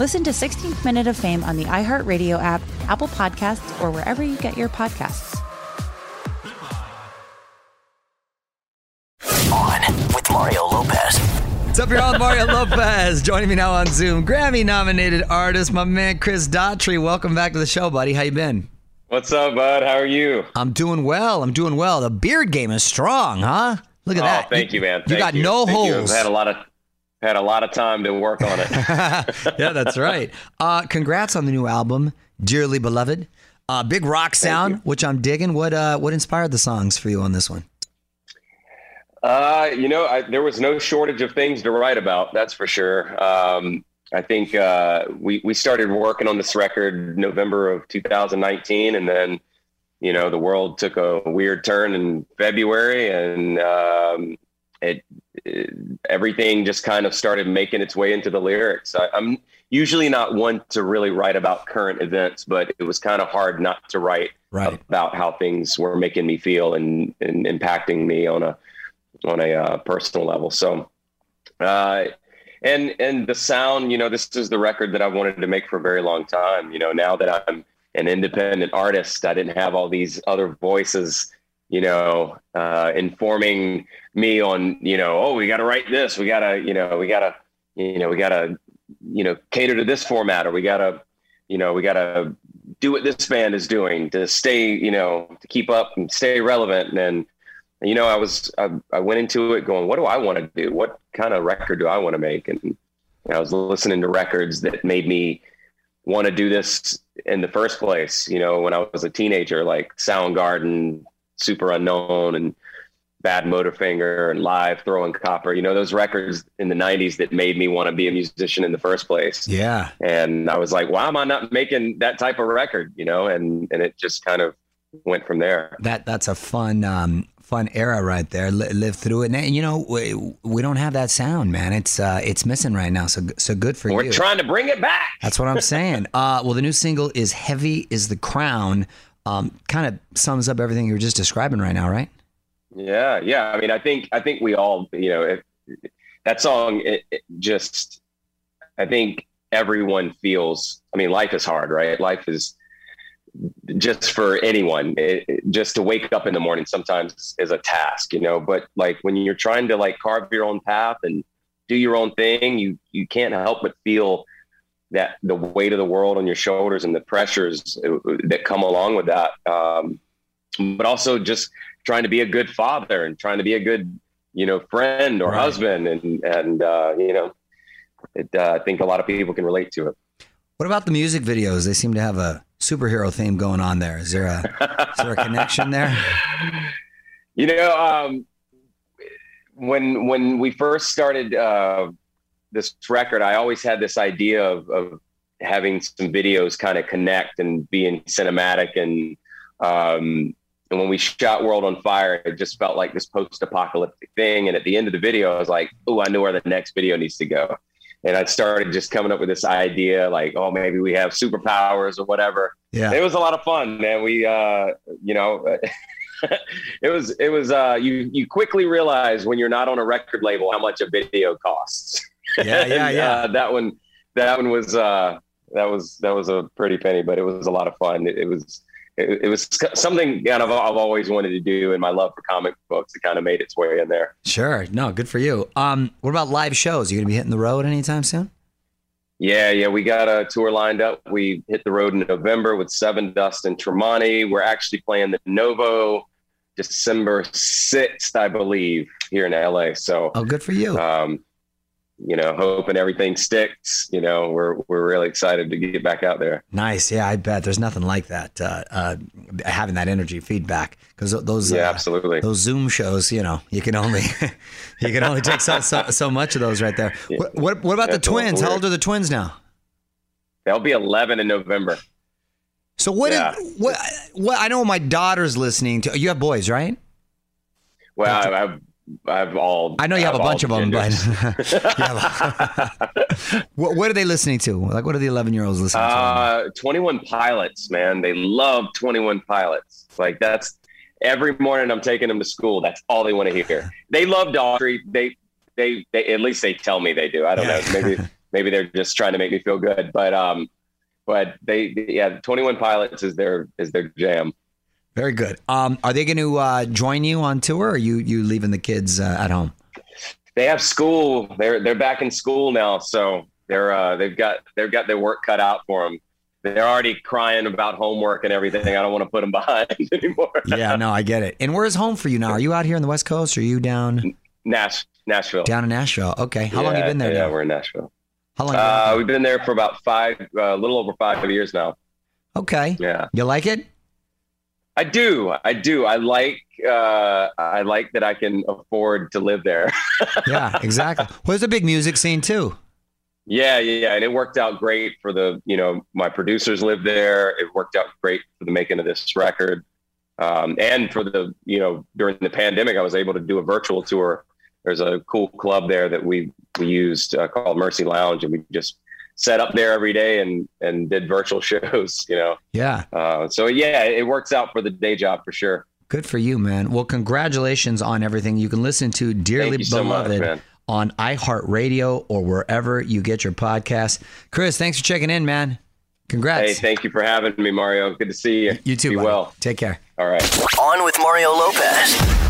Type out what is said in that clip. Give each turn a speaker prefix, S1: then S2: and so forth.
S1: Listen to 16th Minute of Fame on the iHeartRadio app, Apple Podcasts, or wherever you get your podcasts.
S2: On with Mario Lopez.
S3: What's up, y'all? Mario Lopez joining me now on Zoom. Grammy-nominated artist, my man Chris Daughtry. Welcome back to the show, buddy. How you been?
S4: What's up, bud? How are you?
S3: I'm doing well. I'm doing well. The beard game is strong, huh? Look at
S4: oh,
S3: that.
S4: Thank you, man.
S3: you
S4: Thank
S3: got no
S4: Thank you.
S3: holes.
S4: I've had a lot of had a lot of time to work on it.
S3: yeah, that's right. Uh, congrats on the new album, Dearly Beloved. Uh, big rock sound, which I'm digging. What uh, what inspired the songs for you on this one?
S4: Uh, you know, I, there was no shortage of things to write about. That's for sure. Um, I think uh, we we started working on this record November of 2019, and then you know the world took a weird turn in February, and um, everything just kind of started making its way into the lyrics. I, I'm usually not one to really write about current events, but it was kind of hard not to write
S3: Right.
S4: about how things were making me feel and, and impacting me on a on a uh, personal level. So, uh, and and the sound, you know, this is the record that I wanted to make for a very long time. You know, now that I'm an independent artist, I didn't have all these other voices, you know, uh, informing me on, you know, oh, we got to write this, we got to, you know, we got to, you know, we got to, you know, cater to this format, or we got to, you know, we got to do what this band is doing to stay, you know, to keep up and stay relevant. And, you know, I was, I, I went into it going, what do I want to do? What kind of record do I want to make? And I was listening to records that made me want to do this in the first place. You know, when I was a teenager, like Soundgarden, Superunknown, and Bad Motorfinger, and Live, Throwing Copper. You know, those records in the '90s that made me want to be a musician in the first place.
S3: Yeah.
S4: And I was like, why am I not making that type of record? You know, and and it just kind of went from there.
S3: That that's a fun um, fun era right there. Li- live through it, and you know we, we don't have that sound, man. It's uh, it's missing right now. So so good for you.
S4: We're trying to bring it back.
S3: That's what I'm saying. uh, well, the new single is "Heavy Is the Crown." Um, kind of sums up everything you were just describing right now, right?
S4: Yeah, yeah. I mean, I think I think we all, you know, that song it, it just, I think everyone feels. I mean, life is hard, right? Life is just for anyone. It- just to wake up in the morning sometimes is a task, you know. But like when you're trying to like carve your own path and do your own thing, you you can't help but feel that the weight of the world on your shoulders and the pressures uh, that come along with that. Um, but also just trying to be a good father and trying to be a good, you know, friend or
S3: Right.
S4: husband. And, and, uh, you know, it, uh, I think a lot of people can relate to it.
S3: What about the music videos? They seem to have a superhero theme going on there. Is there a, is there a connection there?
S4: You know, um, when when we first started uh, this record, I always had this idea of, of having some videos kind of connect and being cinematic and um, and when we shot World on Fire, it just felt like this post-apocalyptic thing. And at the end of the video, I was like, "Oh, I know where the next video needs to go." And I started just coming up with this idea, like, "Oh, maybe we have superpowers or whatever."
S3: Yeah,
S4: it was a lot of fun, man. We, uh, you know, it was it was uh, you you quickly realize when you're not on a record label how much a video costs.
S3: Yeah, yeah,
S4: and,
S3: yeah.
S4: Uh, that one, that one was uh, that was that was a pretty penny, but it was a lot of fun. It, it was it, it, was something kind of I've always wanted to do, and my love for comic books it kind of made its way in there.
S3: Sure, no, good for you. Um, what about live shows? Are you gonna be hitting the road anytime soon?
S4: Yeah, yeah, we got a tour lined up. We hit the road in November with Sevendust and Tremonti. We're actually playing the Novo December sixth, I believe, here in LA. So,
S3: oh, good for you.
S4: Um, you know, hoping everything sticks. You know, we're we're really excited to get back out there.
S3: Nice, yeah, I bet there's nothing like that. Uh, uh, having that energy feedback because those
S4: yeah,
S3: uh,
S4: absolutely
S3: those Zoom shows, you know, you can only you can only take so, so, so much of those right there. Yeah. What, what, what about the twins? How old are the twins now?
S4: They'll be 11 in November.
S3: So what? Yeah. Did, what? What? I know my daughter's listening to. You have boys, right?
S4: Well, I have I have all.
S3: I know you have,
S4: have
S3: a bunch of them, but what, what, are they listening to? Like, what are the eleven-year-olds listening
S4: uh, to? Twenty One Pilots, man. They love Twenty One Pilots. Like that's every morning I'm taking them to school. That's all they want to hear. They love Daughtry. They, they, they. At least they tell me they do. I don't know. Maybe, maybe they're just trying to make me feel good. But um, but they, yeah, Twenty One Pilots is their is their jam.
S3: Very good. Um, are they going to uh, join you on tour, or are you you leaving the kids uh, at home?
S4: They have school. They're they're back in school now, so they're uh, they've got they've got their work cut out for them. They're already crying about homework and everything. I don't want to put them behind anymore.
S3: yeah, no, I get it. And where's home for you now? Are you out here in the West Coast? Or are you down
S4: Nash Nashville?
S3: Down in Nashville. Okay. How yeah, long have you been there?
S4: Yeah,
S3: now?
S4: we're in Nashville.
S3: How long?
S4: Uh, we've been there for about five, uh, a little over five years now.
S3: Okay.
S4: Yeah.
S3: You like it?
S4: I do. I do. I like. Uh, I like that I can afford to live there.
S3: yeah, exactly. Well, there's a big music scene too.
S4: Yeah, yeah, and it worked out great for the. You know, my producers live there. It worked out great for the making of this record, um, and for the. You know, during the pandemic, I was able to do a virtual tour. There's a cool club there that we we used uh, called Mercy Lounge, and we just set up there every day and and did virtual shows. You know.
S3: Yeah.
S4: Uh, so yeah, it works out for the day job for sure.
S3: Good for you, man. Well, congratulations on everything. You can listen to Dearly Beloved
S4: so much,
S3: on iHeartRadio or wherever you get your podcasts. Chris, thanks for checking in, man. Congrats.
S4: Hey, thank you for having me, Mario. Good to see you.
S3: You too.
S4: Be
S3: buddy.
S4: well.
S3: Take care.
S4: All right.
S2: On with Mario Lopez.